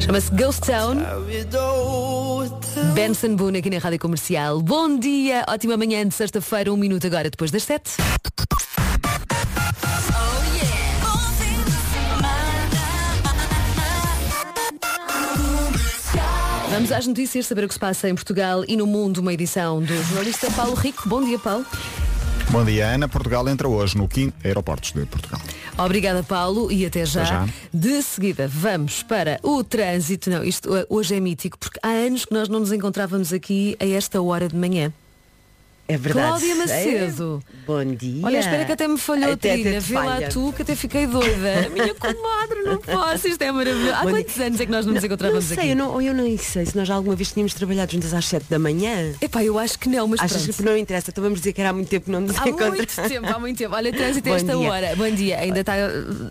Chama-se Ghost Town. Benson Boone aqui na Rádio Comercial. Bom dia, ótima manhã de sexta-feira, um minuto agora depois das sete. Vamos às notícias, saber o que se passa em Portugal e no mundo, uma edição do jornalista Paulo Rico. Bom dia, Paulo. Bom dia, Ana. Portugal entra hoje no quinto Aeroportos de Portugal. Obrigada, Paulo, e até já. Já. De seguida, vamos para o trânsito. Não, isto uh, hoje é mítico, porque há anos que nós não nos encontrávamos aqui a esta hora de manhã. É verdade. Cláudia Macedo. É. Bom dia. Olha, espera que até me falhou Até- a trilha. Vê lá falha. tu que até fiquei doida. Minha comadre, não posso. Isto é maravilhoso. Há Bom quantos anos é que nós não nos Não encontrávamos sei, aqui? eu não, eu não sei se nós já alguma vez tínhamos trabalhado juntas às 7 da manhã. Epá, eu acho que não, mas Achas pronto. que não interessa? Então vamos dizer que era há muito tempo que não nos Há muito encontramos. tempo, há muito tempo. Olha, trânsito a esta dia. hora. Bom dia. Ainda está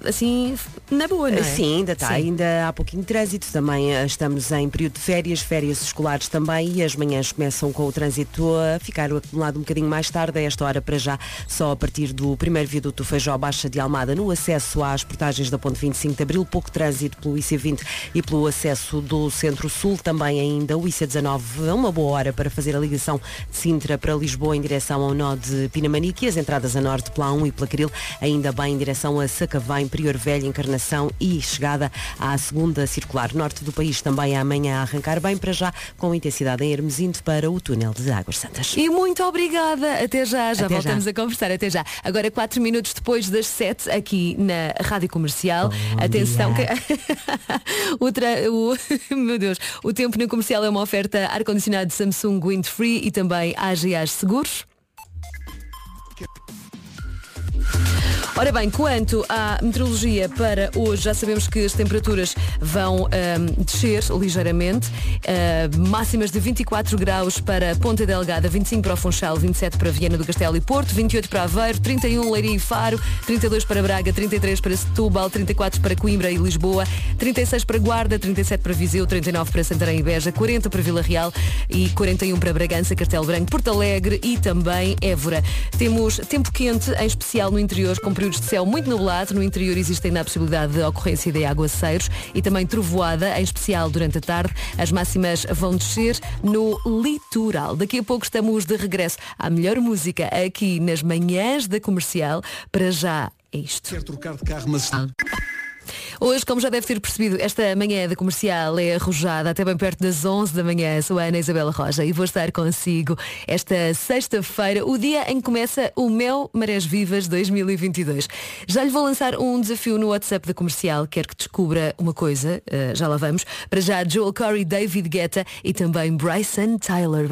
assim na boa, não é? Sim, ainda está, Sim. ainda há pouquinho de trânsito. Também eh, estamos em período de férias, férias escolares também, e as manhãs começam com o trânsito a ficar acumulado um bocadinho mais tarde, a esta hora para já, só a partir do primeiro viaduto Feijó Baixa de Almada, no acesso às portagens da Ponte 25 de Abril, pouco trânsito pelo IC20 e pelo acesso do Centro-Sul, também ainda o IC19, é uma boa hora para fazer a ligação de Sintra para Lisboa em direção ao nó de Pinamanique, as entradas a norte pela A1 e pela Caril, ainda bem em direção a Sacavém, Prior Velho, Encarnação e chegada à segunda circular norte do país também amanhã a arrancar bem para já com intensidade em Hermesinde para o túnel de Águas Santas. E muito obrigada. Até já, já Até voltamos já. a conversar. Até já. Agora, quatro minutos depois das sete, aqui na Rádio Comercial. Bom Atenção dia. que o, tra- o- meu Deus, o tempo na comercial é uma oferta ar-condicionado Samsung Wind Free e também AGA Seguros. Ora bem, quanto à meteorologia para hoje, já sabemos que as temperaturas vão ahm, descer ligeiramente. Ah, máximas de 24 graus para Ponta Delgada, 25 para o Funchal, 27 para Viana do Castelo e Porto, 28 para Aveiro, 31 Leiria e Faro, 32 para Braga, 33 para Setúbal, 34 para Coimbra e Lisboa, 36 para Guarda, 37 para Viseu, 39 para Santarém e Beja, 40 para Vila Real e 41 para Bragança, Castelo Branco, Porto Alegre e também Évora. Temos tempo quente, em especial no interior, com períodos de céu muito nublado. No interior existe ainda a possibilidade de ocorrência de aguaceiros e também trovoada, em especial durante a tarde. As máximas vão descer no litoral. Daqui a pouco estamos de regresso à melhor música aqui nas manhãs da comercial. Para já é isto. Quer trocar de carro, mas Hoje, como já deve ter percebido, esta manhã da comercial é arrojada até bem perto das 11 da manhã. Sou a Ana Isabela Roja e vou estar consigo esta sexta-feira, o dia em que começa o Mel Marés Vivas 2022. Já lhe vou lançar um desafio no WhatsApp da comercial. Quero que descubra uma coisa, eh, já lá vamos. Para já, Joel Corey, David Guetta e também Bryson Tyler.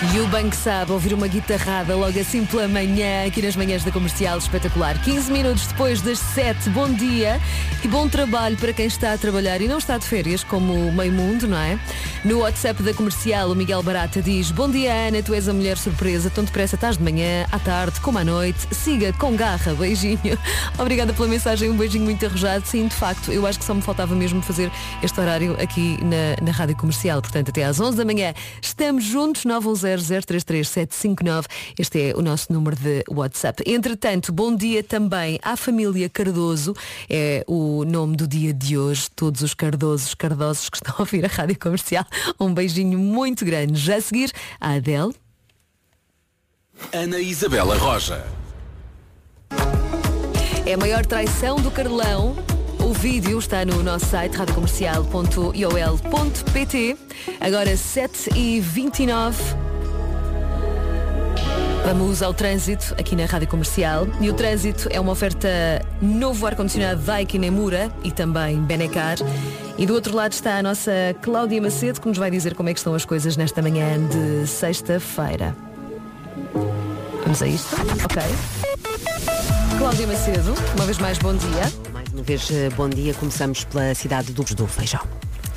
E o banco sabe ouvir uma guitarrada logo assim pela manhã, aqui nas manhãs da comercial espetacular. 15 minutos depois das 7, bom dia e bom trabalho para quem está a trabalhar e não está de férias, como o meio mundo, não é? No WhatsApp da comercial, o Miguel Barata diz: Bom dia, Ana, tu és a mulher surpresa, tão depressa estás de manhã, à tarde, como à noite. Siga com garra, beijinho. Obrigada pela mensagem, um beijinho muito arrojado. Sim, de facto, eu acho que só me faltava mesmo fazer este horário aqui na, na rádio comercial. Portanto, até às 11 da manhã estamos juntos, 910033759. Este é o nosso número de WhatsApp. Entretanto, bom dia também à família Cardoso. É o nome do dia de hoje. Todos os Cardosos, Cardosos que estão a ouvir a rádio comercial. Um beijinho muito grande. Já a seguir, a Adele. Ana Isabela Roja. É a maior traição do Carlão. O vídeo está no nosso site radiocomercial.iol.pt Agora 7h29 Vamos ao trânsito aqui na Rádio Comercial e o trânsito é uma oferta novo ar-condicionado Daikin Emura e também Benecar e do outro lado está a nossa Cláudia Macedo que nos vai dizer como é que estão as coisas nesta manhã de sexta-feira. Vamos a isto? Ok. Cláudia Macedo, uma vez mais bom dia. Mais uma vez, eh, bom dia. Começamos pela cidade do, do Feijão.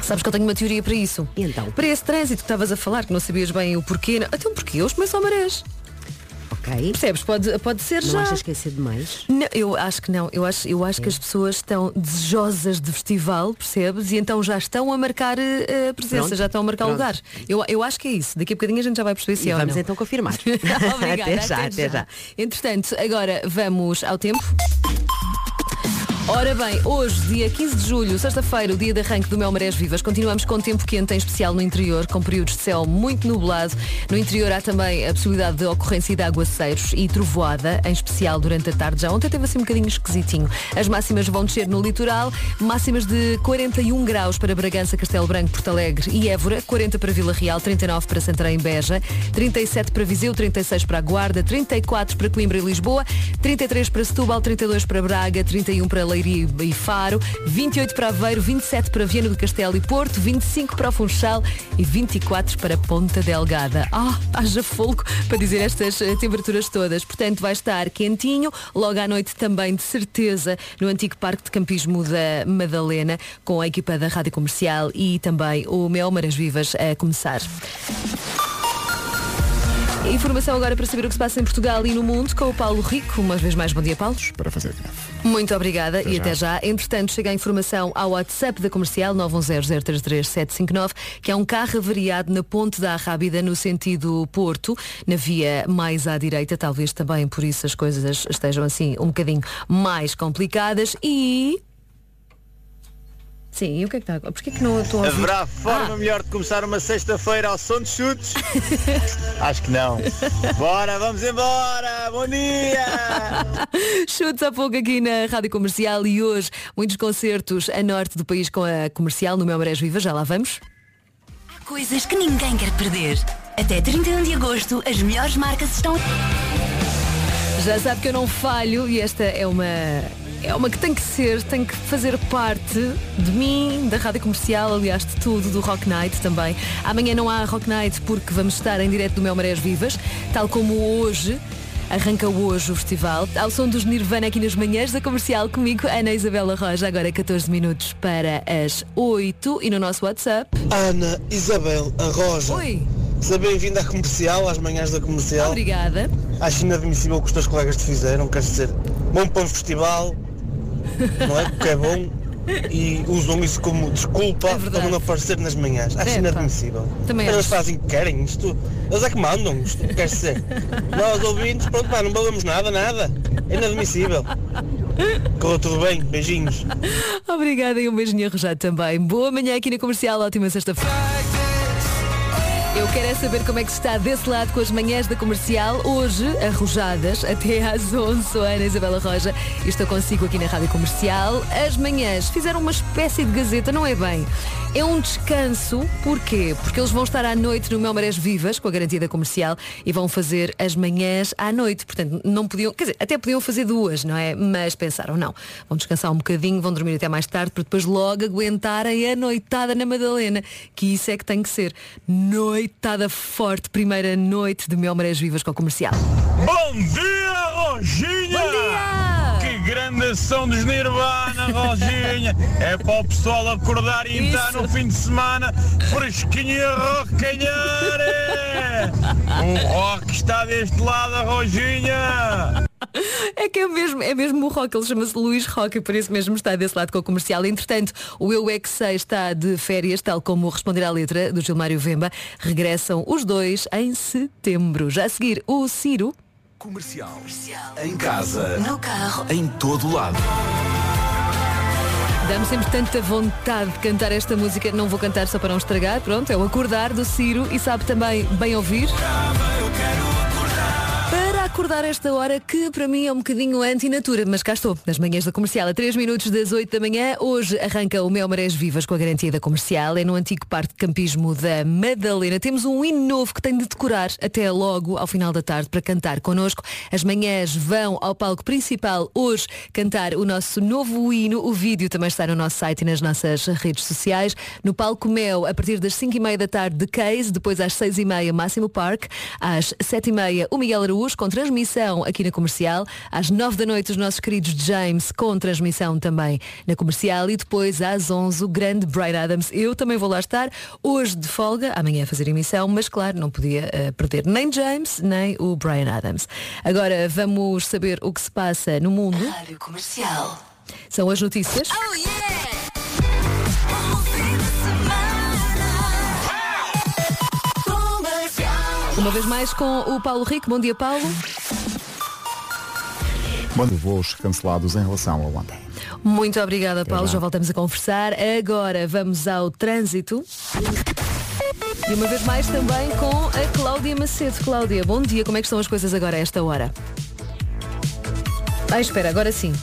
Sabes que eu tenho uma teoria para isso. E então? Para esse trânsito que estavas a falar, que não sabias bem o porquê. Não. Então porquê? Hoje começam a marés. Ok. Percebes? Pode, pode ser Não já. achas que é cedo demais? Não, eu acho que não. Eu acho, eu acho que as pessoas estão desejosas de festival, percebes? E então já estão a marcar eh, a presença, Pronto. já estão a marcar Pronto. lugar. Eu, eu acho que é isso. Daqui a bocadinho a gente já vai perceber se E é vamos não. então confirmar. Obrigada, até já, até já. Entretanto, agora vamos ao tempo. Ora bem, hoje, dia 15 de julho, sexta-feira, o dia de arranque do Mel Marés Vivas, continuamos com tempo quente, em especial no interior, com períodos de céu muito nublado. No interior há também a possibilidade de ocorrência de aguaceiros e trovoada, em especial durante a tarde. Já ontem teve assim um bocadinho esquisitinho. As máximas vão descer no litoral, máximas de 41 graus para Bragança, Castelo Branco, Porto Alegre e Évora, 40 para Vila Real, 39 para Santarém Beja, 37 para Viseu, 36 para a Guarda, 34 para Coimbra e Lisboa, 33 para Setúbal, 32 para Braga, 31 para Leiria e Faro, 28 para Aveiro, 27 para Viana do Castelo e Porto, 25 para Funchal e 24 para Ponta Delgada. Ah, haja fogo para dizer estas eh, temperaturas todas. Portanto, vai estar quentinho, logo à noite também, de certeza, no antigo Parque de Campismo da Madalena, com a equipa da Rádio Comercial e também o Mel Maras Vivas a começar. Informação agora para saber o que se passa em Portugal e no mundo com o Paulo Rico. Uma vez mais, bom dia, Paulo. Para fazer Muito obrigada e até já. Entretanto, chega a informação ao WhatsApp da comercial 910033759 que há um carro avariado na ponte da Arrábida no sentido Porto, na via mais à direita, talvez também por isso as coisas estejam assim um bocadinho mais complicadas. E Sim, e o que é que está? Porquê que não estou a ouvir? Haverá forma Ah. melhor de começar uma sexta-feira ao som de chutes? Acho que não. Bora, vamos embora! Bom dia! Chutes há pouco aqui na Rádio Comercial e hoje muitos concertos a norte do país com a comercial no Meu Marés Viva. Já lá vamos? Há coisas que ninguém quer perder. Até 31 de agosto, as melhores marcas estão. Já sabe que eu não falho e esta é uma é uma que tem que ser, tem que fazer parte de mim, da rádio comercial, aliás de tudo, do Rock Night também. Amanhã não há Rock Night porque vamos estar em direto do Mel Marés Vivas, tal como hoje. Arranca hoje o festival, ao som dos Nirvana aqui nas manhãs da comercial comigo, Ana Isabela Roja, agora 14 minutos para as 8 e no nosso WhatsApp. Ana Isabel Arroja. Oi, Seja bem-vinda à comercial, às manhãs da comercial. obrigada. Acho inadmissível o que os teus colegas te fizeram, quer dizer, bom para um festival, não é? Porque é bom. E usam isso como desculpa É para não aparecer nas manhãs. Acho É, inadmissível. Também Eles acho. fazem o que querem, isto. Eles é que mandam, isto quer dizer. Nós ouvintes, pronto, pá, não valemos nada, nada. É inadmissível. Correu tudo bem, beijinhos. Obrigada e um beijinho arrojado também. Boa manhã aqui na comercial, ótima sexta-feira. Eu quero é saber como é que se está desse lado com as manhãs da comercial, hoje, arrojadas, até às 11, sou a Ana Isabela Roja e estou consigo aqui na Rádio Comercial. As manhãs fizeram uma espécie de gazeta, não é bem? É um descanso, porquê? Porque eles vão estar à noite no Mel Marés Vivas, com a garantia da comercial, e vão fazer as manhãs à noite. Portanto, não podiam, quer dizer, até podiam fazer duas, não é? Mas pensaram, não, vão descansar um bocadinho, vão dormir até mais tarde, para depois logo aguentarem a noitada na Madalena, que isso é que tem que ser. Noitada forte, primeira noite de Mel Marés Vivas com a comercial. Bom dia, Roginha! Bom dia! Que grande som dos Nirvana, Roginha! É para o pessoal acordar e entrar no fim de semana fresquinho e a rocalhar! é. O rock está deste lado, Roginha! É que é mesmo, é mesmo o rock, ele chama-se Luís Rock e por isso mesmo está desse lado com a comercial. Entretanto, o Eu É Que Sei está de férias, tal como responder à letra do Gilmário Vemba. Regressam os dois em setembro. Já a seguir, o Ciro. Comercial. Em casa. No carro. Em todo lado. Dá-me sempre tanta vontade de cantar esta música. Não vou cantar só para não estragar. Pronto, é o Acordar do Ciro e sabe também bem ouvir. Para acordar esta hora, que para mim é um bocadinho anti-natura, mas cá estou, nas manhãs da comercial, a 3 minutos das 8 da manhã. Hoje arranca o Mel Marés Vivas com a garantia da comercial. É no antigo parque de campismo da Madalena. Temos um hino novo que tem de decorar até logo ao final da tarde para cantar connosco. As manhãs vão ao palco principal hoje cantar o nosso novo hino. O vídeo também está no nosso site e nas nossas redes sociais. No palco Mel, a partir das 5 e meia da tarde de Case, depois às 6 e meia Máximo Park, às 7 e meia o Miguel Araújo com transmissão aqui na comercial, às 9 da noite os nossos queridos James com transmissão também na comercial e depois às 11 o grande Brian Adams. Eu também vou lá estar, hoje de folga, amanhã a fazer emissão, mas claro, não podia eh, perder nem James, nem o Brian Adams. Agora vamos saber o que se passa no mundo. Rádio Comercial. São as notícias. Oh yeah! Uma vez mais com o Paulo Rico. Bom dia, Paulo. Bom, voos cancelados em relação a ontem. Muito obrigada, Paulo. Já voltamos a conversar. Agora vamos ao trânsito. E uma vez mais também com a Cláudia Macedo. Cláudia, bom dia. Como é que estão as coisas agora a esta hora? Ah, espera, agora sim.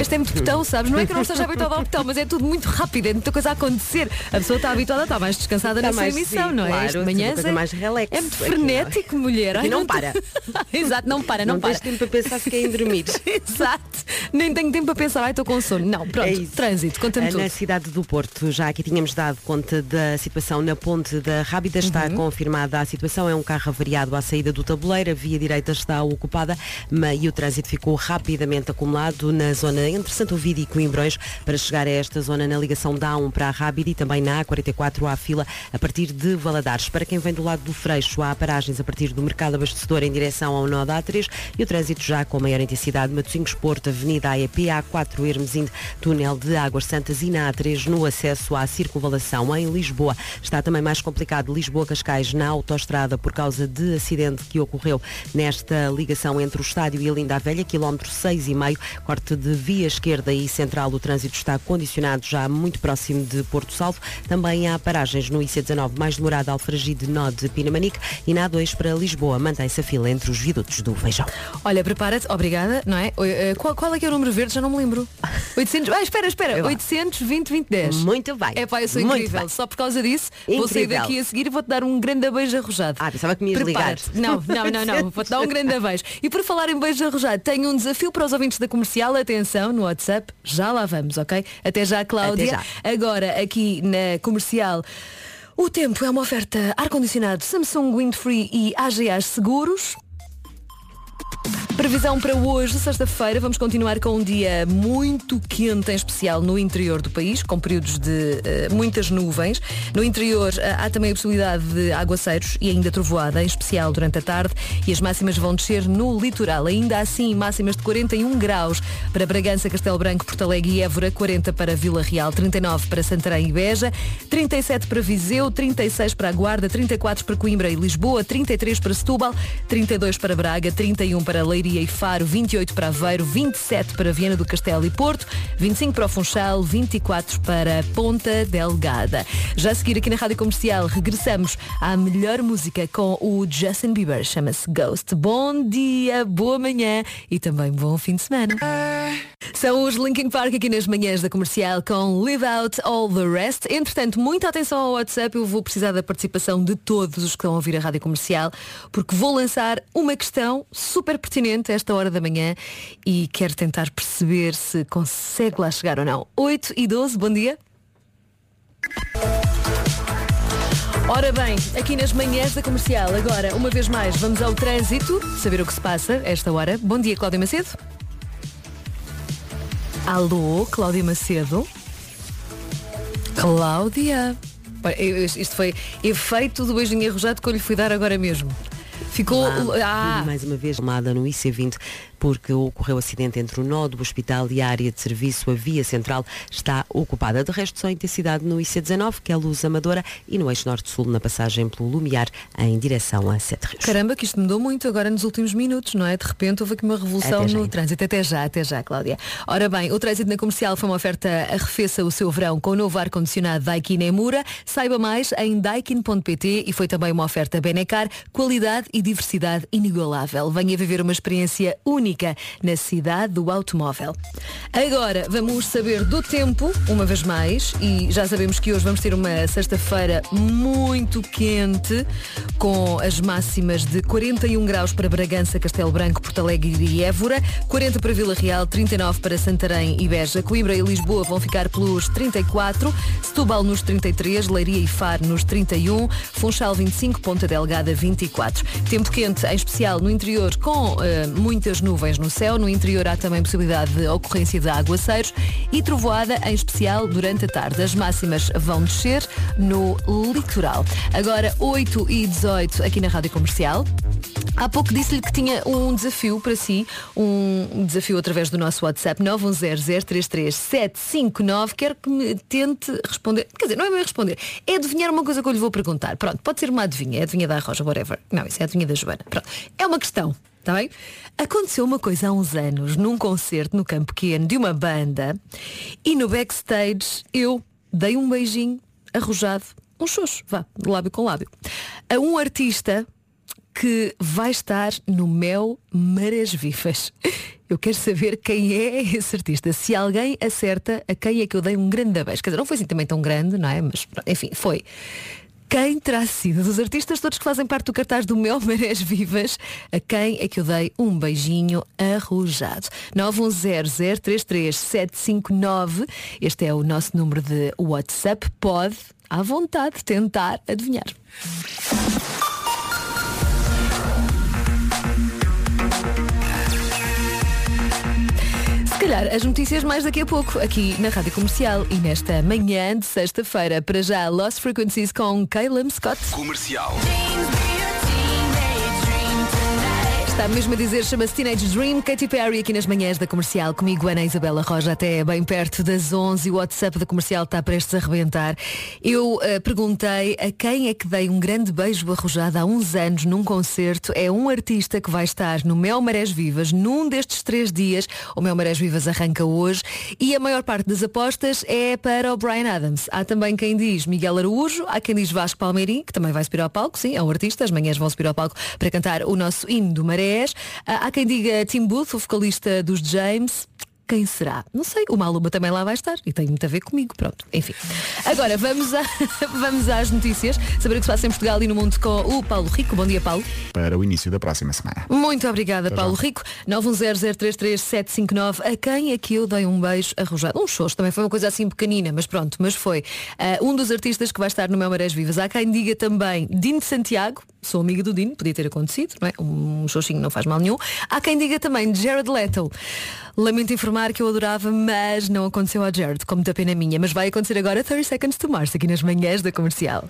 Isto é muito botão, sabes? Não é que eu não esteja habituada ao botão, mas é tudo muito rápido, é muita coisa a acontecer. A pessoa está habituada, está mais descansada Está nessa mais, emissão, sim, não é? claro, de uma manhã é- mais relax. É muito não é? frenético, mulher. Aqui Ai, não para. Exato, não para, não, Não para. tens tempo para pensar se querem dormir. Exato. Nem tenho tempo para pensar, ai, estou com sono. Não, pronto, É trânsito, conta-me tudo. Na cidade do Porto, já aqui tínhamos dado conta da situação na ponte da Rábida, está Uhum. confirmada a situação, é um carro avariado à saída do tabuleiro, a via direita está ocupada e o trânsito ficou rapidamente acumulado na zona entre Santo Ovídio e Coimbrões para chegar a esta zona na ligação da A1 para a Rábida e também na A44 há fila a partir de Valadares. Para quem vem do lado do Freixo, há paragens a partir do Mercado Abastecedor em direção ao nó da A3 e o trânsito já com maior intensidade Matosinhos Porto, Avenida AEP, A4 Hermesinde, Túnel de Águas Santas e na A3 no acesso à circunvalação em Lisboa. Está também mais complicado Lisboa-Cascais na autoestrada por causa de acidente que ocorreu nesta ligação entre o estádio e a Linda Velha, quilómetro 6,5, corte de via esquerda e central. O trânsito está condicionado já muito próximo de Porto Salvo. Também há paragens no IC19 mais demorada Alfragide Nó de Pinamanique e na A2 para Lisboa. Mantém-se a fila entre os viadutos do Feijão. Olha, prepara-te, obrigada, não é? Eh, Qual, qual é que é o número verde? Já não me lembro. 800. Ah, espera, espera. Vai lá. 820 2010. Muito bem. É pá, eu sou Muito incrível. bem. Só por causa disso, vou sair Incrível. daqui a seguir e vou-te dar um grande beijo arrojado. Ah, pensava que me ias ligar. Não, não, não, não. Vou-te dar um grande beijo. E por falar em beijo arrojado, tenho um desafio para os ouvintes da comercial. Atenção, no WhatsApp, já lá vamos, ok? Até já, Cláudia. Até Agora, aqui na comercial. O tempo é uma oferta ar-condicionado Samsung Windfree e AGA Seguros. Previsão para hoje, sexta-feira, vamos continuar com um dia muito quente, em especial no interior do país, com períodos de eh, muitas nuvens. No interior eh, há também a possibilidade de aguaceiros e ainda trovoada, em especial durante a tarde, e as máximas vão descer no litoral. Ainda assim, máximas de 41 graus para Bragança, Castelo Branco, Porto Alegre e Évora, 40 para Vila Real, 39 para Santarém e Beja, 37 para Viseu, 36 para a Guarda, 34 para Coimbra e Lisboa, 33 para Setúbal, 32 para Braga, 31 para Leiria e Faro, 28 para Aveiro, 27 para Viana do Castelo e Porto, 25 para o Funchal, 24 para Ponta Delgada. Já a seguir aqui na Rádio Comercial, regressamos à melhor música com o Justin Bieber, chama-se Ghost. Bom dia, boa manhã e também bom fim de semana. São os Linkin Park aqui nas manhãs da comercial com Live Out All the Rest. Entretanto, muita atenção ao WhatsApp. Eu vou precisar da participação de todos os que estão a ouvir a rádio comercial, porque vou lançar uma questão super pertinente esta hora da manhã e quero tentar perceber se consegue lá chegar ou não. 8 e 12, bom dia. Ora bem, aqui nas manhãs da comercial, agora, uma vez mais, vamos ao trânsito, saber o que se passa esta hora. Bom dia, Cláudia Macedo. Alô, Cláudia Macedo. Cláudia. Isto foi efeito do beijinho arrojado que eu lhe fui dar agora mesmo. Ficou. Olá, Ah, mais uma vez chamada no IC20 porque ocorreu acidente entre o nó do hospital e a área de serviço. A via central está ocupada. De resto, só intensidade no IC19, que é a luz amadora, e no eixo norte-sul, na passagem pelo Lumiar, em direção a Sete Rios. Caramba, que isto mudou muito agora nos últimos minutos, não é? De repente houve aqui uma revolução Até no então. trânsito. Até já, até já, Cláudia. Ora bem, o trânsito na comercial foi uma oferta arrefeça o seu verão com o novo ar-condicionado Daikin Emura. Saiba mais em daikin.pt e foi também uma oferta Benecar, qualidade e diversidade inigualável. Venha viver uma experiência única na cidade do automóvel. Agora vamos saber do tempo, uma vez mais, e já sabemos que hoje vamos ter uma sexta-feira muito quente, com as máximas de 41 graus para Bragança, Castelo Branco, Porto Alegre e Évora, 40 para Vila Real, 39 para Santarém e Beja, Coimbra e Lisboa vão ficar pelos 34, Setúbal nos 33, Leiria e Faro nos 31, Funchal 25, Ponta Delgada 24. Tempo quente, em especial no interior, com eh, muitas nuvens no céu. No interior há também possibilidade de ocorrência de aguaceiros e trovoada, em especial durante a tarde. As máximas vão descer no litoral. Agora 8 e 18 aqui na Rádio Comercial. Há pouco disse-lhe que tinha um desafio para si, um desafio através do nosso WhatsApp 910033759. Quero que me tente responder. Quer dizer, não é bem responder, é adivinhar uma coisa que eu lhe vou perguntar. Pronto, pode ser uma adivinha, é adivinha da Roja, whatever. Não, isso é adivinha da Joana. Pronto. É uma questão. Está bem? Aconteceu uma coisa há uns anos, num concerto no campo pequeno de uma banda, e no backstage eu dei um beijinho arrojado, um xoxo, vá, lábio com lábio, a um artista que vai estar no Mel Marés Vivas. Eu quero saber quem é esse artista. Se alguém acerta a quem é que eu dei um grande beijo. Quer dizer, não foi assim também tão grande, não é? Mas, enfim, foi. Quem terá sido dos artistas todos que fazem parte do cartaz do Mel Marés Vivas, a quem é que eu dei um beijinho arrojado? 910033759, este é o nosso número de WhatsApp, pode, à vontade, tentar adivinhar. Calhar as notícias mais daqui a pouco, aqui na Rádio Comercial e nesta manhã de sexta-feira. Para já, Lost Frequencies com Caleb Scott. Comercial. Está mesmo a dizer, chama-se Teenage Dream, Katy Perry aqui nas manhãs da Comercial, comigo Ana Isabela Roja, até bem perto das 11, o WhatsApp da Comercial está prestes a rebentar. Eu uh, perguntei a quem é que dei um grande beijo arrojado há uns anos num concerto, é um artista que vai estar no Mel Marés Vivas num destes três dias, o Mel Marés Vivas arranca hoje, e a maior parte das apostas é para o Brian Adams. Há também quem diz Miguel Araújo, há quem diz Vasco Palmeirim, que também vai subir ao palco, sim, é um artista, as manhãs vão subir ao palco para cantar o nosso hino do Maré 10. Ah, há quem diga Tim Booth, o vocalista dos James quem será? Não sei, o Maluma também lá vai estar e tem muito a ver comigo, pronto, enfim. Agora vamos, a, vamos às notícias, saber o que se passa em Portugal e no mundo com o Paulo Rico. Bom dia, Paulo. Para o início da próxima semana. Muito obrigada, Até Paulo já. Rico. 910033759, a quem é que eu dei um beijo arrojado? Um xoxo, também foi uma coisa assim pequenina, mas pronto, mas foi. Uh, um dos artistas que vai estar no Meu Marés Vivas. Há quem diga também Dino Santiago, sou amiga do Dino, podia ter acontecido, não é? Um xoxinho não faz mal nenhum. Há quem diga também Jared Leto. Lamento informar que eu adorava, mas não aconteceu ao Jared, como da pena minha. Mas vai acontecer agora 30 Seconds to Mars, aqui nas manhãs da comercial.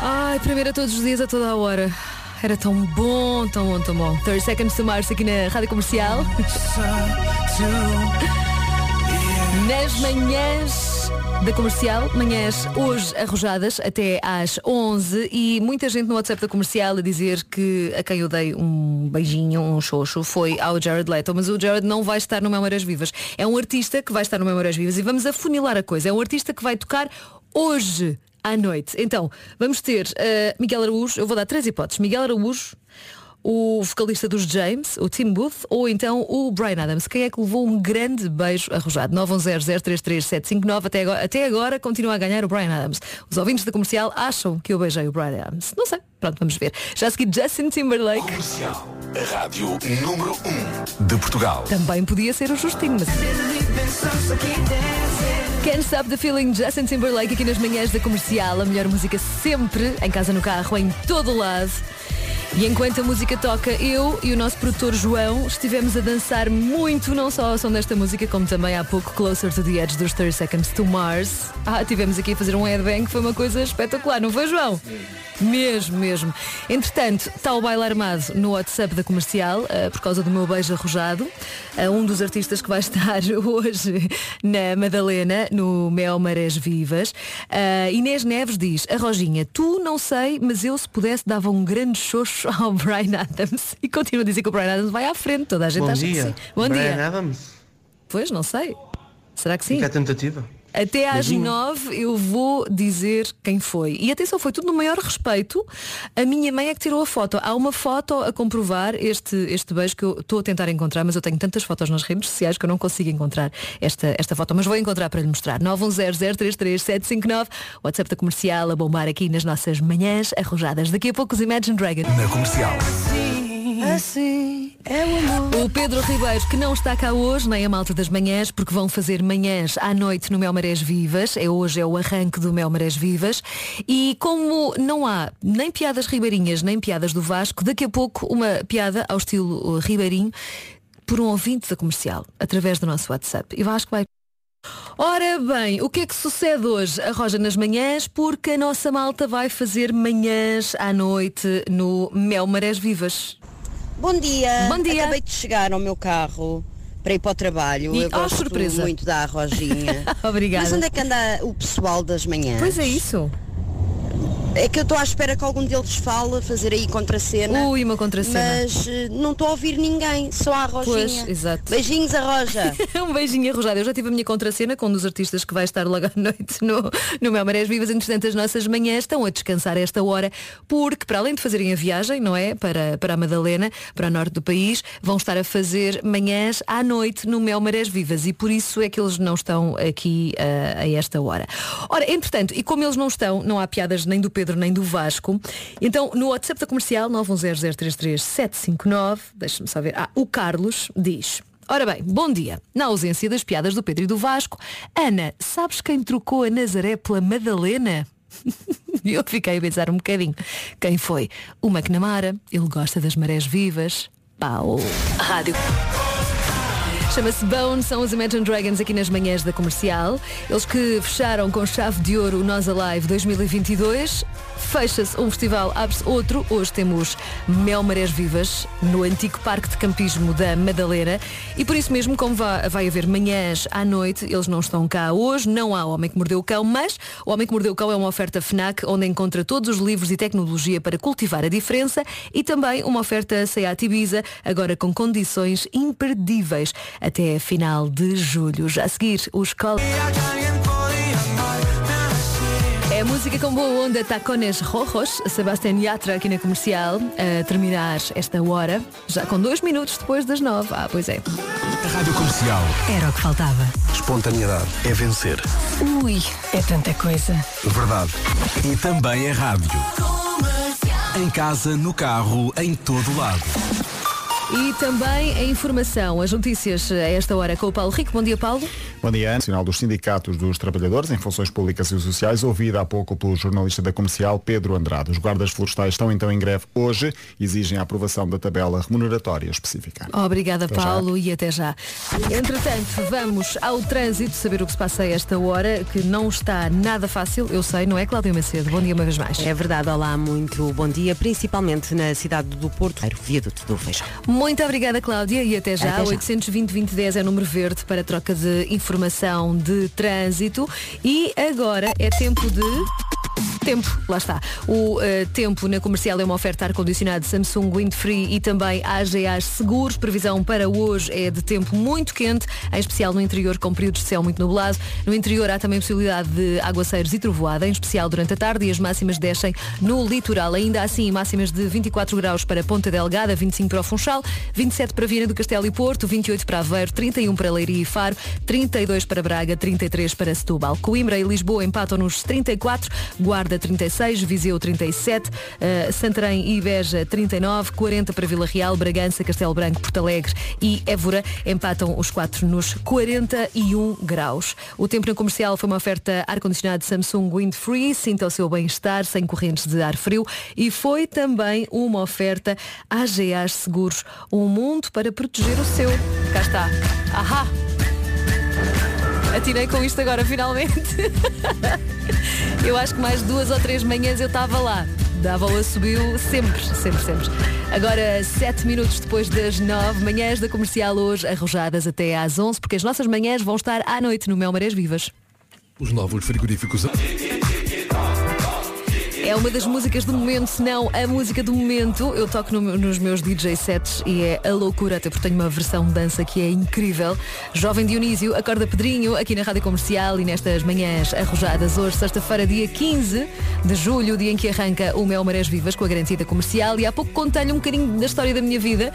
Ai, primeiro a todos os dias, a toda a hora. Era tão bom, tão bom, tão bom. 30 Seconds to Mars aqui na Rádio Comercial. Nas manhãs da comercial, manhãs hoje arrojadas até às 11 e muita gente no WhatsApp da comercial a dizer que a quem eu dei um beijinho, um xoxo, foi ao Jared Leto, mas o Jared não vai estar no Memórias Vivas. É um artista que vai estar no Memórias Vivas e vamos afunilar a coisa. É um artista que vai tocar hoje à noite. Então, vamos ter uh, Miguel Araújo, eu vou dar três hipóteses. Miguel Araújo, o vocalista dos James, o Tim Booth, ou então o Brian Adams. Quem é que levou um grande beijo arrojado? 910033759. Até agora, até agora continua a ganhar o Brian Adams. Os ouvintes da comercial acham que eu beijei o Brian Adams. Não sei. Pronto, vamos ver. Já a seguir Justin Timberlake. Comercial. A rádio número 1 de Portugal. Também podia ser o Justinho, mas... Can't Stop the Feeling, Justin Timberlake aqui nas manhãs da comercial. A melhor música sempre, em casa, no carro, em todo o lado. E enquanto a música toca, eu e o nosso produtor João estivemos a dançar muito, não só ao som desta música, como também há pouco Closer to the Edge dos 30 Seconds to Mars. Ah, tivemos aqui a fazer um headbang, foi uma coisa espetacular, não foi, João? Mesmo, mesmo. Entretanto, está o baile armado no WhatsApp da comercial, ah, por causa do meu beijo arrojado. Ah, um dos artistas que vai estar hoje na Madalena, no Mel Marés Vivas. Ah, Inês Neves diz, a Roginha, tu não sei, mas eu se pudesse dava um grande xoxo ao Brian Adams. E continua a dizer que o Brian Adams vai à frente, toda a gente Bom acha que dia. sim. Bom Brian dia. Adams. Pois, não sei. Será que sim? Fica a tentativa. Até às Beijinho. nove eu vou dizer quem foi. E atenção, foi tudo no maior respeito. A minha mãe é que tirou a foto. Há uma foto a comprovar este, este beijo que eu estou a tentar encontrar, mas eu tenho tantas fotos nas redes sociais que eu não consigo encontrar esta, esta foto. Mas vou encontrar para lhe mostrar. 910033759, WhatsApp da comercial a bombar aqui nas nossas manhãs arrojadas. Daqui a pouco os Imagine Dragons. Na comercial. O Pedro Ribeiro, que não está cá hoje, nem a malta das manhãs, porque vão fazer manhãs à noite no Mel Marés Vivas. É hoje é o arranque do Mel Marés Vivas. E como não há nem piadas ribeirinhas, nem piadas do Vasco, daqui a pouco uma piada ao estilo uh, ribeirinho por um ouvinte da comercial, através do nosso WhatsApp. E Vasco vai. Ora bem, o que é que sucede hoje? A Roja nas manhãs, porque a nossa malta vai fazer manhãs à noite no Mel Marés Vivas. Bom dia. Bom dia. Acabei de chegar ao meu carro para ir para o trabalho. E- Eu oh, gosto surpresa. muito da Roginha. Obrigada. Mas onde é que anda o pessoal das manhãs? Pois é isso. É que eu estou à espera que algum deles fale, fazer aí contracena. Ui, uma contracena. Mas eh, não estou a ouvir ninguém, só a Roginha. Pois, exato. Beijinhos a Roja. um beijinho arrojado. Eu já tive a minha contracena com um dos artistas que vai estar logo à noite no, no Mel Marés Vivas. Entretanto, as nossas manhãs estão a descansar esta hora, porque para além de fazerem a viagem, não é? Para, para a Madalena, para o norte do país, vão estar a fazer manhãs à noite no Mel Marés Vivas. E por isso é que eles não estão aqui uh, a esta hora. Ora, entretanto, e como eles não estão, não há piadas nem do Pedro nem do Vasco. Então, no WhatsApp da comercial 910033759, deixa-me só ver. Ah, o Carlos diz. Ora bem, bom dia. Na ausência das piadas do Pedro e do Vasco, Ana, sabes quem trocou a Nazaré pela Madalena? Eu fiquei a pensar um bocadinho. Quem foi? O McNamara, ele gosta das marés vivas. Pau. Rádio. Chama-se Bone, são os Imagine Dragons aqui nas manhãs da comercial. Eles que fecharam com chave de ouro o Nós Alive 2022. Fecha-se um festival, abre-se outro. Hoje temos Mel Marés Vivas no antigo Parque de Campismo da Madalena. E por isso mesmo, como vai, haver manhãs à noite, eles não estão cá hoje. Não há Homem que Mordeu o Cão, mas o Homem que Mordeu o Cão é uma oferta FNAC onde encontra todos os livros e tecnologia para cultivar a diferença e também uma oferta Seat Ibiza, agora com condições imperdíveis até a final de julho. Já a seguir, os col... É a música com boa onda Tacones Rojos, Sebastián Yatra aqui na comercial, a terminar esta hora, já com dois minutos depois das nove. Ah, pois é. A Rádio Comercial. Era o que faltava. Espontaneidade é vencer. Ui, é tanta coisa. Verdade. E também é rádio. Em casa, no carro, em todo lado. E também a informação, as notícias a esta hora com o Paulo Rico. Bom dia, Paulo. Bom dia, Nacional dos Sindicatos dos Trabalhadores em Funções Públicas e Sociais, ouvida há pouco pelo jornalista da comercial Pedro Andrade. Os guardas florestais estão então em greve hoje, exigem a aprovação da tabela remuneratória específica. Obrigada, Até já. Paulo, e até já. Entretanto, vamos ao trânsito, saber o que se passa a esta hora, que não está nada fácil, eu sei, não é, Cláudia Macedo? Bom dia uma vez mais. É verdade, olá, muito bom dia, principalmente na cidade do Porto, viaduto do Feijão. Muito obrigada, Cláudia, e até já. Até já. 820-2010 é número verde para troca de informação de trânsito. E agora é tempo de. Tempo, lá está. O eh, tempo na comercial é uma oferta ar-condicionado Samsung Windfree e também AGA Seguros. Previsão para hoje é de tempo muito quente, em especial no interior com períodos de céu muito nublado. No interior há também possibilidade de aguaceiros e trovoada, em especial durante a tarde e as máximas descem no litoral. Ainda assim, máximas de 24 graus para Ponta Delgada, 25 para o Funchal, 27 para Viana do Castelo e Porto, 28 para Aveiro, 31 para Leiria e Faro, 32 para Braga, 33 para Setúbal. Coimbra e Lisboa empatam nos 34, Guarda 36, Viseu 37, eh, Santarém e Beja 39, 40 para Vila Real, Bragança, Castelo Branco, Porto Alegre e Évora empatam os quatro nos 41 graus. O tempo na comercial foi uma oferta ar-condicionado Samsung Windfree, sinta o seu bem-estar sem correntes de ar frio e foi também uma oferta AGA Seguros, um mundo para proteger o seu. Cá está. Ahá! Atirei com isto agora, finalmente. eu acho que mais duas ou três manhãs eu estava lá. Dava o subiu sempre, sempre, sempre. Agora, sete minutos depois das nove, manhãs da comercial hoje, arrojadas até às onze, porque as nossas manhãs vão estar à noite no Mel Marés Vivas. Os novos frigoríficos. É uma das músicas do momento, se não a música do momento. Eu toco no- nos meus DJ sets e é a loucura, até porque tenho uma versão de dança que é incrível. Jovem Dionísio, acorda Pedrinho, aqui na Rádio Comercial e nestas manhãs arrojadas. Hoje, sexta-feira, dia 15 de julho, dia em que arranca o Mel Marés Vivas com a garantida comercial. E há pouco contei-lhe um bocadinho da história da minha vida.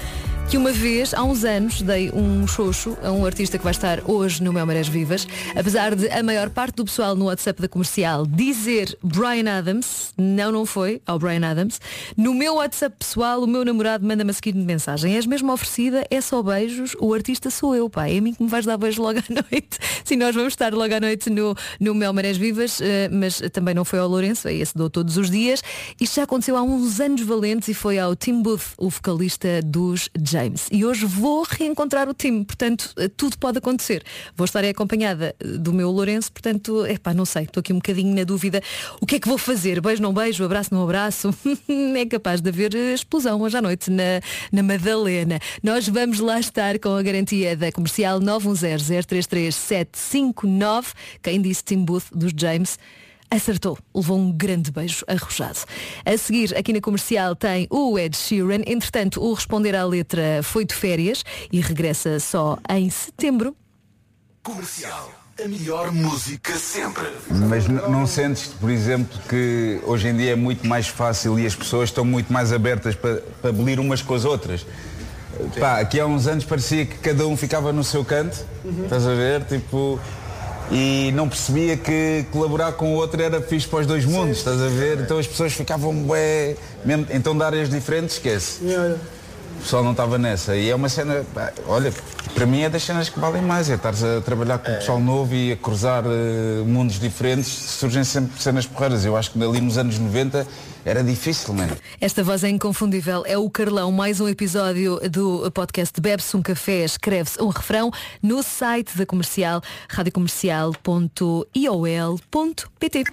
Que uma vez, há uns anos, dei um xoxo a um artista que vai estar hoje no Mel Marés Vivas. Apesar de a maior parte do pessoal no WhatsApp da comercial dizer Brian Adams, não, não foi ao Brian Adams. No meu WhatsApp pessoal, o meu namorado manda-me a seguinte mensagem. És mesmo oferecida, é só beijos, o artista sou eu, pá. É a mim que me vais dar beijo logo à noite. Sim, nós vamos estar logo à noite no, no Mel Marés Vivas, eh, mas também não foi ao Lourenço, é esse dou todos os dias. Isto já aconteceu há uns anos valentes e foi ao Tim Booth, o vocalista dos James. E hoje vou reencontrar o Tim, portanto, eh, tudo pode acontecer. Vou estar acompanhada eh, do meu Lourenço, portanto, epá, não sei, estou aqui um bocadinho na dúvida. O que é que vou fazer? Beijo, não beijo, abraço, não abraço? é capaz de haver eh, explosão hoje à noite na, na Madalena. Nós vamos lá estar com a garantia da comercial 910033759. Quem disse Tim Booth dos James? Acertou. Levou um grande beijo arrojado. A seguir, aqui na comercial, tem o Ed Sheeran. Entretanto, o responder à letra foi de férias e regressa só em setembro. Comercial. A melhor música sempre. Mas não sentes, por exemplo, que hoje em dia é muito mais fácil e as pessoas estão muito mais abertas para, para belir umas com as outras? Pá, aqui há uns anos parecia que cada um ficava no seu canto, estás a ver? Tipo, e não percebia que colaborar com o outro era fixe para os dois mundos, estás a ver? Então as pessoas ficavam bué, mesmo, então de áreas diferentes, esquece. O pessoal não estava nessa. E é uma cena, pá, olha, para mim é das cenas que valem mais, é estares a trabalhar com o pessoal novo e a cruzar eh, mundos diferentes, surgem sempre cenas porreiras. Eu acho que ali nos anos 90 era difícil, mano. Esta voz é inconfundível. É o Carlão, mais um episódio do podcast Bebe-se um Café, escreve-se um refrão no site da comercial, radiocomercial.iol.pt.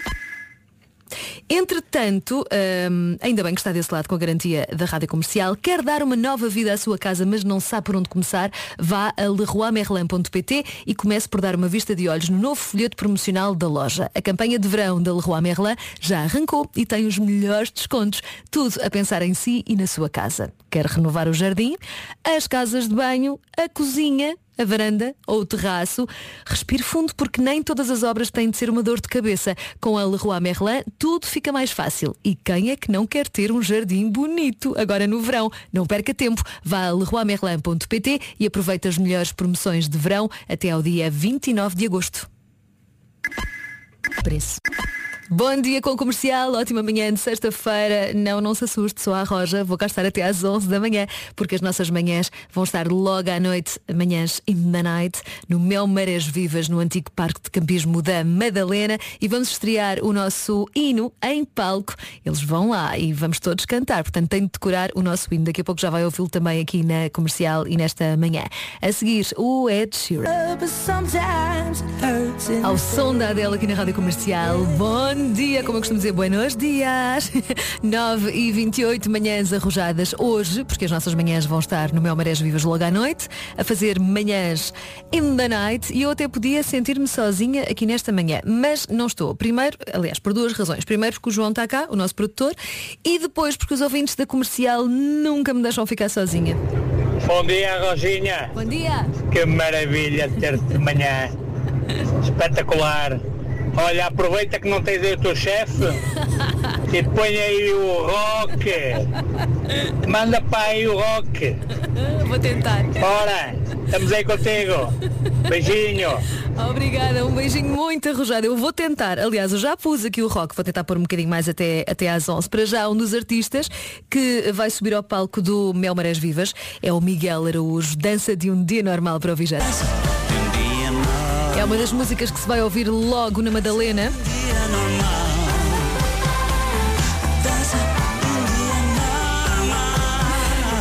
Entretanto, hum, ainda bem que está desse lado com a garantia da Rádio Comercial, quer dar uma nova vida à sua casa, mas não sabe por onde começar, vá a leroymerlin.pt e comece por dar uma vista de olhos no novo folheto promocional da loja. A campanha de verão da Leroy Merlin já arrancou e tem os melhores descontos. Tudo a pensar em si e na sua casa. Quer renovar o jardim, as casas de banho, a cozinha, a varanda ou o terraço. Respire fundo porque nem todas as obras têm de ser uma dor de cabeça. Com a Leroy Merlin tudo fica mais fácil. E quem é que não quer ter um jardim bonito agora no verão? Não perca tempo. Vá a leroymerlin.pt e aproveite as melhores promoções de verão até ao dia 29 de agosto. Preço. Bom dia com o comercial, ótima manhã de sexta-feira. Não, não se assuste, sou a Roja. Vou cá estar até às 11 da manhã, porque as nossas manhãs vão estar logo à noite, manhãs in the night, no Mel Marés Vivas, no antigo Parque de Campismo da Madalena. E vamos estrear o nosso hino em palco. Eles vão lá e vamos todos cantar. Portanto, tem de decorar o nosso hino. Daqui a pouco já vai ouvi-lo também aqui na comercial e nesta manhã. A seguir, o Ed Sheeran. Ao som da Adele aqui na Rádio Comercial. Bom dia, como eu costumo dizer, buenos dias. 9 e 28 manhãs arrojadas hoje, porque as nossas manhãs vão estar no meu Marés Vivas logo à noite, a fazer manhãs in the night e eu até podia sentir-me sozinha aqui nesta manhã, mas não estou. Primeiro, aliás, por duas razões. Primeiro porque o João está cá, o nosso produtor, e depois porque os ouvintes da comercial nunca me deixam ficar sozinha. Bom dia, Rosinha. Bom dia! Que maravilha ter-te de manhã. Espetacular. Olha, aproveita que não tens aí o teu chefe e põe aí o rock. Manda para aí o rock. Vou tentar. Ora, estamos aí contigo. Beijinho. Obrigada, um beijinho muito arrojado. Eu vou tentar, aliás, eu já pus aqui o rock, vou tentar pôr um bocadinho mais até, até às 11. Para já, um dos artistas que vai subir ao palco do Mel Marés Vivas é o Miguel Araújo, Dança de um Dia Normal para ouvir já. É uma das músicas que se vai ouvir logo na Madalena.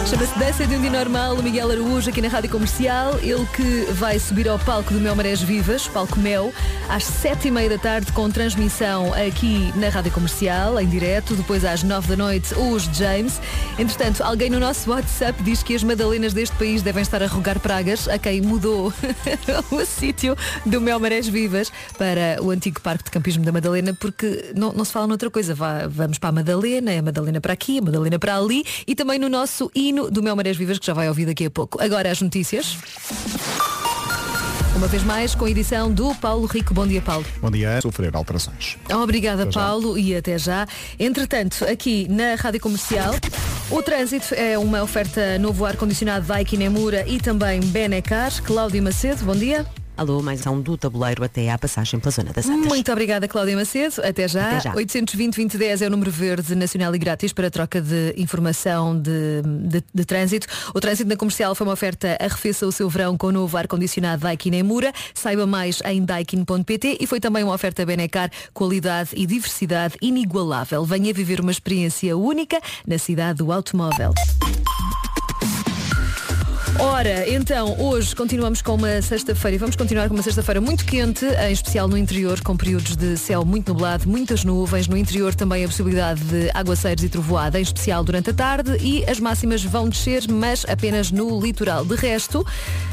Chama-se Dança de um Dia Normal, o Miguel Araújo aqui na Rádio Comercial. Ele que vai subir ao palco do Mel Marés Vivas, palco Mel, às sete e meia da tarde com transmissão aqui na Rádio Comercial, em direto. Depois às nove da noite, os James. Entretanto, alguém no nosso WhatsApp diz que as Madalenas deste país devem estar a rogar pragas a quem mudou o sítio do Mel Marés Vivas para o antigo Parque de Campismo da Madalena, porque não, não se fala noutra coisa. Vá, vamos para a Madalena, é a Madalena para aqui, a Madalena para ali e também no nosso hino do Mel Marés Vivas, que já vai ouvir daqui a pouco. Agora as notícias. Uma vez mais, com a edição do Paulo Rico. Bom dia, Paulo. Bom dia. Sofrer alterações. Obrigada, Até já. Paulo, e até já. Entretanto, aqui na Rádio Comercial, o trânsito é uma oferta novo ar-condicionado Daikin Emura e também Benecar. Cláudio Macedo, bom dia. Alô, mais um do tabuleiro até à passagem pela zona das Santas. Muito obrigada, Cláudia Macedo. Até já. Até já. 820-2010 é o número verde nacional e grátis para troca de informação de, de, de trânsito. O trânsito na comercial foi uma oferta arrefeça o seu verão com o novo ar-condicionado Daikin Emura. Saiba mais em daikin.pt e foi também uma oferta Benecar, qualidade e diversidade inigualável. Venha viver uma experiência única na cidade do automóvel. Ora, então, hoje continuamos com uma sexta-feira e vamos continuar com uma sexta-feira muito quente, em especial no interior, com períodos de céu muito nublado, muitas nuvens. No interior também a possibilidade de aguaceiros e trovoada, em especial durante a tarde. E as máximas vão descer, mas apenas no litoral. De resto,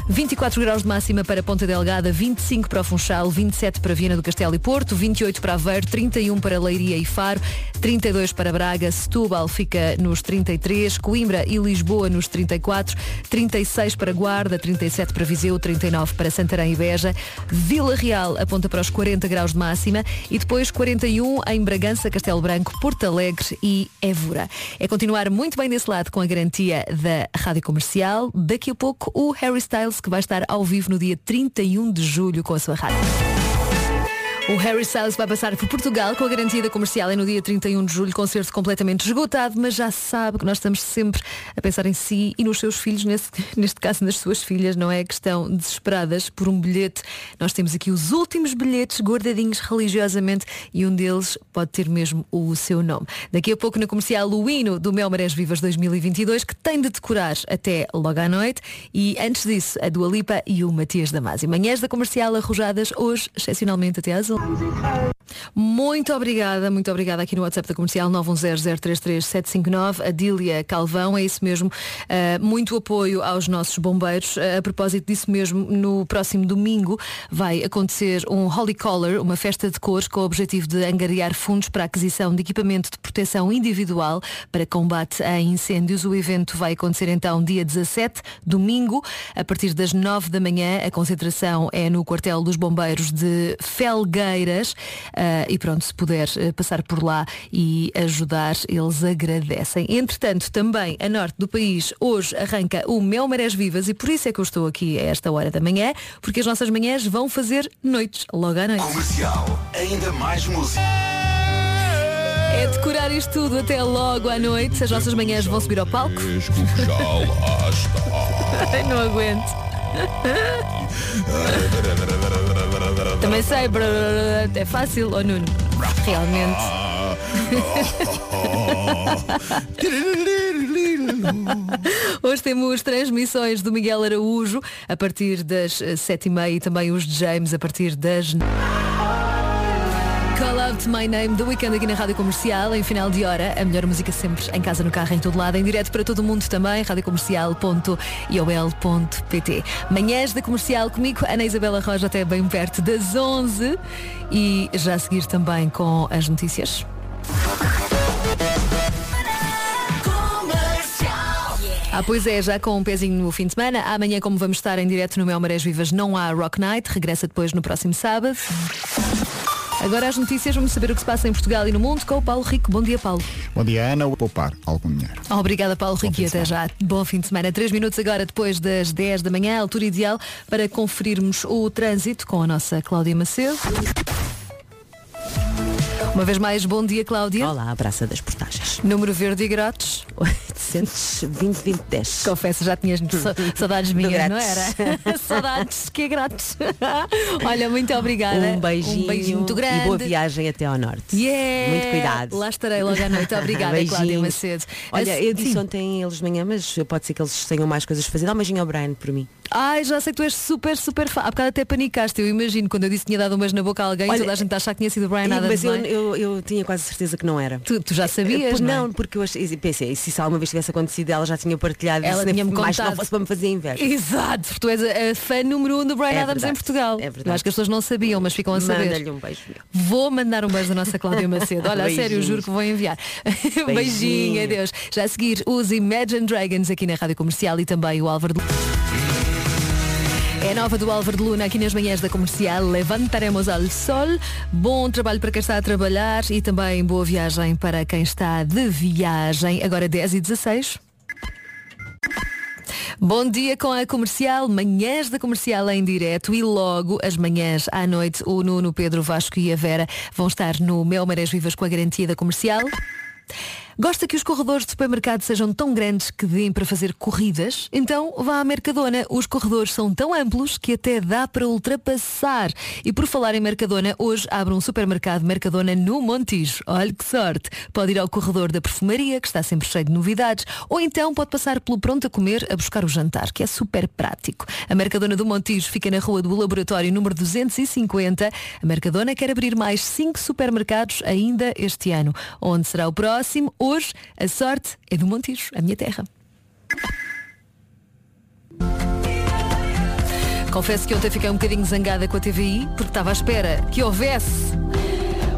24 graus de máxima para Ponta Delgada, 25 para Funchal, 27 para Viana do Castelo e Porto, 28 para Aveiro, 31 para Leiria e Faro, 32 para Braga, Setúbal fica nos 33, Coimbra e Lisboa nos 34, 36 para Guarda, 37 para Viseu, 39 para Santarém e Beja, Vila Real aponta para os 40 graus de máxima e depois 41 em Bragança, Castelo Branco, Porto Alegre e Évora. É continuar muito bem desse lado com a garantia da Rádio Comercial. Daqui a pouco o Harry Styles que vai estar ao vivo no dia 31 de julho com a sua rádio. O Harry Styles vai passar por Portugal com a garantia da comercial é no dia 31 de julho, concerto completamente esgotado, mas já sabe que nós estamos sempre a pensar em si e nos seus filhos, nesse, neste caso nas suas filhas, não é? Que estão desesperadas por um bilhete. Nós temos aqui os últimos bilhetes guardadinhos religiosamente e um deles pode ter mesmo o seu nome. Daqui a pouco na comercial o hino do Mel Marés Vivas 2022 que tem de decorar até logo à noite e antes disso a Dua Lipa e o Matias Damasio. Manhãs da comercial arrojadas hoje, excepcionalmente até às 11. Muito obrigada, muito obrigada aqui no WhatsApp da comercial 910033759, a Dília Calvão, é isso mesmo. Uh, muito apoio aos nossos bombeiros. Uh, a propósito disso mesmo, no próximo domingo vai acontecer um Holy Collar, uma festa de cores com o objetivo de angariar fundos para a aquisição de equipamento de proteção individual para combate a incêndios. O evento vai acontecer então dia 17, domingo, a partir das 9 da manhã. A concentração é no quartel dos bombeiros de Felgueiras. Uh, e pronto, se puder uh, passar por lá e ajudar, eles agradecem. Entretanto, também a norte do país, hoje arranca o Mel Marés Vivas e por isso é que eu estou aqui a esta hora da manhã, porque as nossas manhãs vão fazer noites, logo à noite. Comercial, ainda mais música. É decorar isto tudo até logo à noite. As nossas manhãs vão subir ao palco. Não aguento. Também sei, é fácil, oh Nuno. Realmente. Hoje temos transmissões do Miguel Araújo a partir das eh, sete e meia e também os de James a partir das Call Out My Name do Weekend aqui na Rádio Comercial, em final de hora, a melhor música sempre em casa, no carro, em todo lado, em direto para todo o mundo também, radiocomercial.iol.pt. Manhãs da Comercial comigo, Ana Isabela Roja, até bem perto das 11 e já a seguir também com as notícias. Ah, pois é, já com um pezinho no fim de semana. Amanhã, como vamos estar em direto no Mel Marés Vivas, não há Rock Night. Regressa depois no próximo sábado. Agora as notícias, vamos saber o que se passa em Portugal e no mundo com o Paulo Rico. Bom dia, Paulo. Bom dia, Ana. Vou poupar algum dinheiro. Obrigada, Paulo Rico, e até já. Bom fim de semana. Três minutos agora, depois das 10 da manhã, altura ideal para conferirmos o trânsito com a nossa Cláudia Macedo. Uma vez mais, bom dia, Cláudia. Olá, Praça das Portagens. Número verde e grátis. 820 20 10. Confesso, já tinhas sa- saudades minhas, não era? saudades, que é grátis. Olha, muito obrigada. Um beijinho, Um beijinho muito grande. e boa viagem até ao norte. Yeah! Muito cuidado. Lá estarei logo à noite. Obrigada. Cláudia Macedo. Olha, Assim- eu disse Sim. ontem eles de manhã, mas pode ser que eles tenham mais coisas a fazer. Dá um beijinho ao Brian por mim. Ai, já sei que tu és super, super fã. Há bocado até panicaste. Eu imagino quando eu disse que tinha dado um beijo na boca a alguém, Olha, toda a gente a achar que tinha sido o Brian Adams. mas eu, não é? eu, eu tinha quase certeza que não era. Tu, tu já sabias, Por- não, é? não, porque eu achei, pensei, se isso alguma vez tivesse acontecido, ela já tinha partilhado Ela tinha-me mais não contado. fosse para me fazer inveja. Exato, porque tu és a, a fã número um do Brian É Adams em verdade, Portugal. é verdade. Eu acho que as pessoas não sabiam, mas ficam a saber. Manda-lhe um beijo. Vou mandar um beijo da nossa Cláudia Macedo. Olha, a sério, juro que vou enviar. Beijinho, Beijinho. adeus. Já a seguir, os Imagine Dragons aqui na Rádio Comercial e também o Álvaro É nova do Álvaro de Luna aqui nas manhãs da comercial. Levantaremos ao sol. Bom trabalho para quem está a trabalhar e também boa viagem para quem está de viagem. Agora 10 e 16. Bom dia com a comercial, manhãs da comercial em direto e logo as manhãs à noite o Nuno, Pedro, Vasco e a Vera vão estar no Mel Marés Vivas com a garantia da comercial. Gosta que os corredores de supermercado sejam tão grandes que deem para fazer corridas? Então vá à Mercadona. Os corredores são tão amplos que até dá para ultrapassar. E por falar em Mercadona, hoje abre um supermercado Mercadona no Montijo. Olha que sorte! Pode ir ao corredor da perfumaria, que está sempre cheio de novidades, ou então pode passar pelo pronto a comer a buscar o jantar, que é super prático. A Mercadona do Montijo fica na rua do Laboratório número 250. A Mercadona quer abrir mais cinco supermercados ainda este ano. Onde será o próximo? Hoje, a sorte é do Montijo, a minha terra. Confesso que ontem fiquei um bocadinho zangada com a TVI, porque estava à espera que houvesse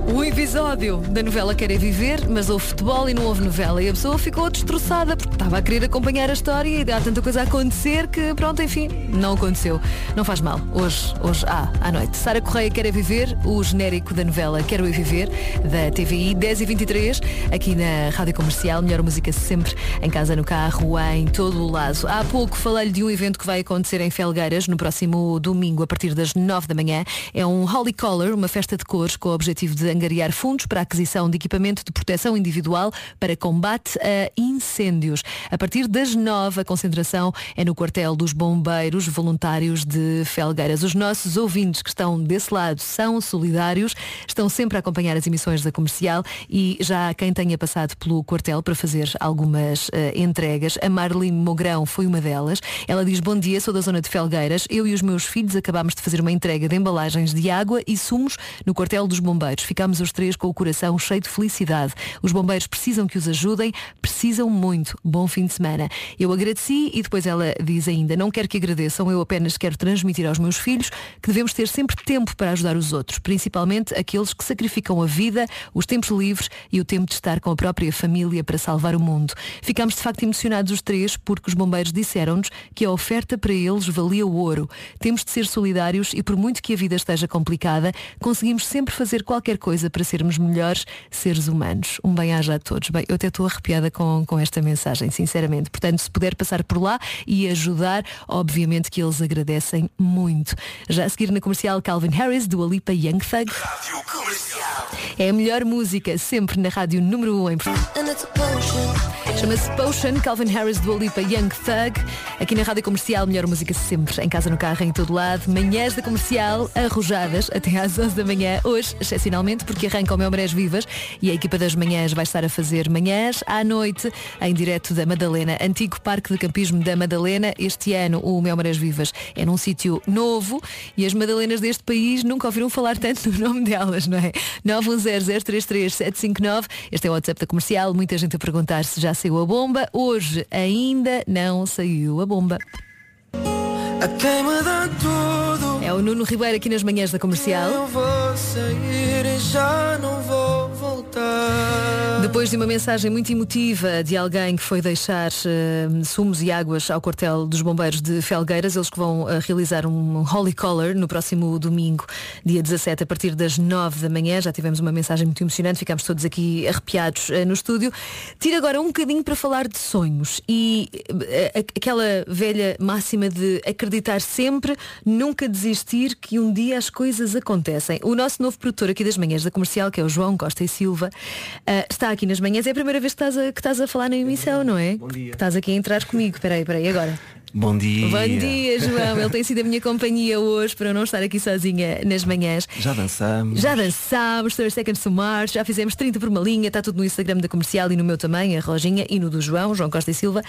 um episódio da novela Querer Viver, mas houve futebol e não houve novela. E a pessoa ficou destroçada porque estava a querer acompanhar a história e há tanta coisa a acontecer que, pronto, enfim, não aconteceu. Não faz mal. Hoje, hoje há, à noite. Sara Correia Quer Viver, o genérico da novela Quero Viver, da TVI, 10 e 23 aqui na Rádio Comercial. Melhor música sempre, em casa, no carro, em todo o lado. Há pouco falei-lhe de um evento que vai acontecer em Felgueiras no próximo domingo, a partir das 9 da manhã. É um Holy Color, uma festa de cores com o objetivo de angariar fundos para a aquisição de equipamento de proteção individual para combate a incêndios. A partir das nove, a concentração é no quartel dos bombeiros voluntários de Felgueiras. Os nossos ouvintes que estão desse lado são solidários, estão sempre a acompanhar as emissões da comercial e já há quem tenha passado pelo quartel para fazer algumas uh, entregas. A Marlene Mogrão foi uma delas. Ela diz, bom dia, sou da zona de Felgueiras. Eu e os meus filhos acabámos de fazer uma entrega de embalagens de água e sumos no quartel dos bombeiros. Ficámos os três com o coração cheio de felicidade. Os bombeiros precisam que os ajudem, precisam muito. Bom fim de semana. Eu agradeci e depois ela diz ainda, não quero que agradeçam, eu apenas quero transmitir aos meus filhos que devemos ter sempre tempo para ajudar os outros, principalmente aqueles que sacrificam a vida, os tempos livres e o tempo de estar com a própria família para salvar o mundo. Ficámos de facto emocionados os três porque os bombeiros disseram-nos que a oferta para eles valia o ouro. Temos de ser solidários e por muito que a vida esteja complicada, conseguimos sempre fazer qualquer coisa para sermos melhores seres humanos. Um bem-aja a todos. Bem, eu até estou arrepiada com, com esta mensagem, sinceramente. Portanto, se puder passar por lá e ajudar, obviamente que eles agradecem muito. Já a seguir na comercial Calvin Harris, do Alipa Young Thug. É a melhor música, sempre na rádio número 1 um em Chama-se Potion, Calvin Harris do Alipa Young Thug. Aqui na Rádio Comercial, melhor música sempre, em casa, no carro, em todo lado. Manhãs da Comercial, arrojadas até às 11 da manhã. Hoje, excepcionalmente, porque arranca o meu Marés Vivas e a equipa das manhãs vai estar a fazer manhãs à noite, em direto da Madalena, antigo Parque de Campismo da Madalena. Este ano, o meu Marés Vivas é num sítio novo e as Madalenas deste país nunca ouviram falar tanto no nome delas, não é? 910033759. Este é o WhatsApp da Comercial. Muita gente a perguntar se já saiu a bomba. Hoje ainda não saiu a bomba. É o Nuno Ribeiro aqui nas manhãs da comercial. Eu vou sair e já não vou voltar. Depois de uma mensagem muito emotiva de alguém que foi deixar uh, sumos e águas ao quartel dos bombeiros de Felgueiras, eles que vão uh, realizar um Holy Color no próximo domingo, dia 17, a partir das 9 da manhã. Já tivemos uma mensagem muito emocionante, ficámos todos aqui arrepiados uh, no estúdio. Tiro agora um bocadinho para falar de sonhos e aquela velha máxima de acreditar sempre, nunca desistir, que um dia as coisas acontecem. O nosso novo produtor aqui das manhãs da comercial, que é o João Costa e Silva, está aqui nas manhãs. É a primeira vez que estás a, que estás a falar na emissão, não é? Bom dia. Que estás aqui a entrar comigo. Espera aí, espera aí, agora. Bom dia. Bom dia, João. Ele tem sido a minha companhia hoje para eu não estar aqui sozinha nas manhãs. Já dançamos. Já dançámos, 30 Seconds to Mars, já fizemos 30 por uma linha, está tudo no Instagram da comercial e no meu também, a Roginha, e no do João, João Costa e Silva.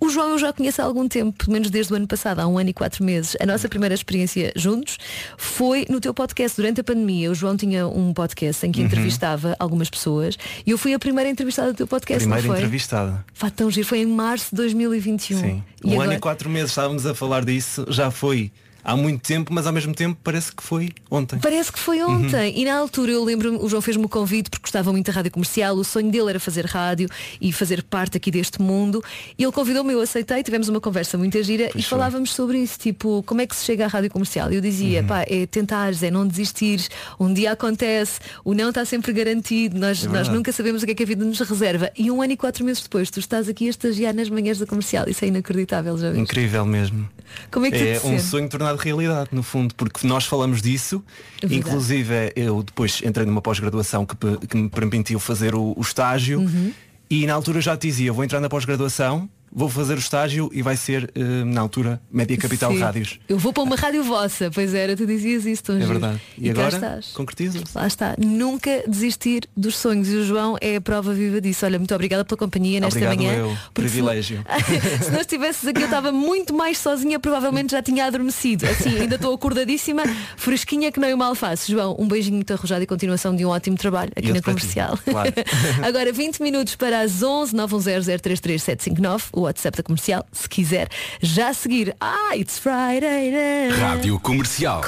O João eu já conheço há algum tempo, pelo menos desde o ano passado, há um ano e quatro meses. A nossa primeira experiência juntos foi no teu podcast, durante a pandemia. O João tinha um podcast em que Uhum. entrevistava algumas pessoas e eu fui a primeira entrevistada do teu podcast, Primeira não foi? entrevistada. Fá tão giro, foi em março de 2021. Sim. E um agora- ano e quatro meses estávamos a falar disso, já foi há muito tempo, mas ao mesmo tempo parece que foi ontem. Parece que foi ontem. E na altura eu lembro o João fez-me o convite porque gostava muito da rádio comercial. O sonho dele era fazer rádio e fazer parte aqui deste mundo. E ele convidou-me, eu aceitei, tivemos uma conversa muito gira e falávamos sobre isso, tipo, como é que se chega à rádio comercial? E eu dizia, pá, é tentares, é não desistires, um dia acontece, o não está sempre garantido, nós, É nós nunca sabemos o que é que a vida nos reserva. E um ano e quatro meses depois, tu estás aqui a estagiar nas manhãs da comercial. Isso é inacreditável, já viste? Incrível mesmo. Como é que é um sonho tornado realidade, no fundo, porque nós falamos disso. Verdade. Inclusive, eu depois entrei numa pós-graduação que, que me permitiu fazer o, o estágio. Uhum. E na altura já te dizia, vou entrar na pós-graduação, vou fazer o estágio e vai ser eh, na altura Média Capital Sim. Rádios. Eu vou para uma rádio vossa, pois era, tu dizias isso tão É verdade. E, cá agora estás. concretiza-se. Lá está, nunca desistir dos sonhos e o João é a prova viva disso. Olha, muito obrigada pela companhia nesta Obrigado manhã. eu, porque se- privilégio. Se não estivesses aqui eu estava muito mais sozinha, provavelmente já tinha adormecido. Assim, ainda estou acordadíssima, fresquinha que nem uma alface. João, um beijinho muito arrojado e continuação de um ótimo trabalho aqui E na ti, comercial. claro. Agora 20 minutos para as 11 910033759, o WhatsApp da comercial, se quiser. Já a seguir, ah, it's Friday. né? Rádio Comercial.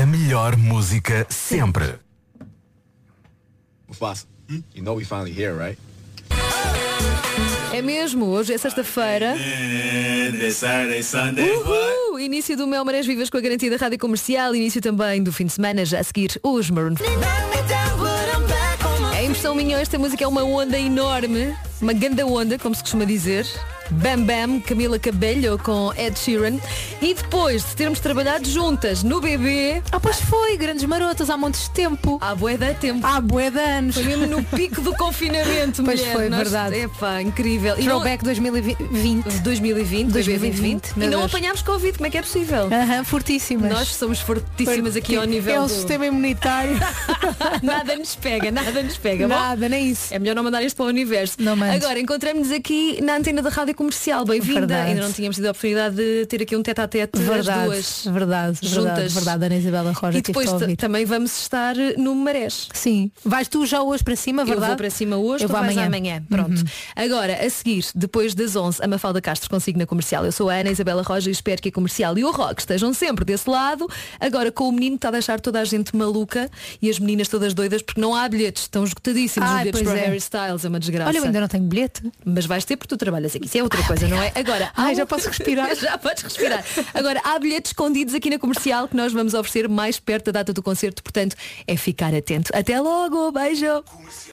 A melhor música sempre. Mufasa, you know we finally here, right? É mesmo, hoje é sexta-feira. Uhul! Início do Mel Marés Vivas com a garantia da Rádio Comercial, início também do fim de semana, já a seguir os Maroon. É impressão minha, esta música é uma onda enorme, uma ganda onda, como se costuma dizer. Bam Bam, Camila Cabello com Ed Sheeran. E depois de termos trabalhado juntas no bebê. Ah, pois foi, grandes marotas, há montes de tempo. Há bué de tempo. Há bué de anos. Foi mesmo no pico do confinamento, Pois mulher. foi, Nós- verdade. Epá, incrível. E não- Throwback 2020. 2020, 2020, E não Deus. apanhámos Covid, como é que é possível? Aham, fortíssimas. Nós somos fortíssimas aqui ao nível É o do- sistema imunitário. nada nos pega, nada nos pega. Bom, Nada, nem isso. é melhor não mandar isto para o universo. Não mandes. Agora, encontramos-nos aqui na antena da Rádio Comercial. Bem-vinda. Verdade. Ainda não tínhamos tido a oportunidade de ter aqui um tete a tete Verdade, duas. verdade, verdade, juntas. verdade, Ana Isabela Roja, E depois também vamos estar no Marés. Sim. Vais tu já hoje para cima, verdade? Eu vou para cima hoje, Eu vou amanhã. amanhã. Pronto. Uhum. Agora, a seguir, depois das 11, a Mafalda Castro consigo na comercial. Eu sou a Ana Isabela Roja e espero que a comercial e o rock estejam sempre desse lado. Agora, com o menino que está a deixar toda a gente maluca e as meninas todas doidas porque não há bilhetes, estão esgotadíssimos os Ai, bilhetes pois para é. Harry Styles, é uma desgraça. Olha, eu ainda não tenho bilhete. Mas vais ter porque tu trabalhas aqui. É outra coisa, não é? Agora, Ai, já posso respirar. já podes respirar. Agora, há bilhetes escondidos aqui na comercial que nós vamos oferecer mais perto da data do concerto, portanto, é ficar atento. Até logo, beijo!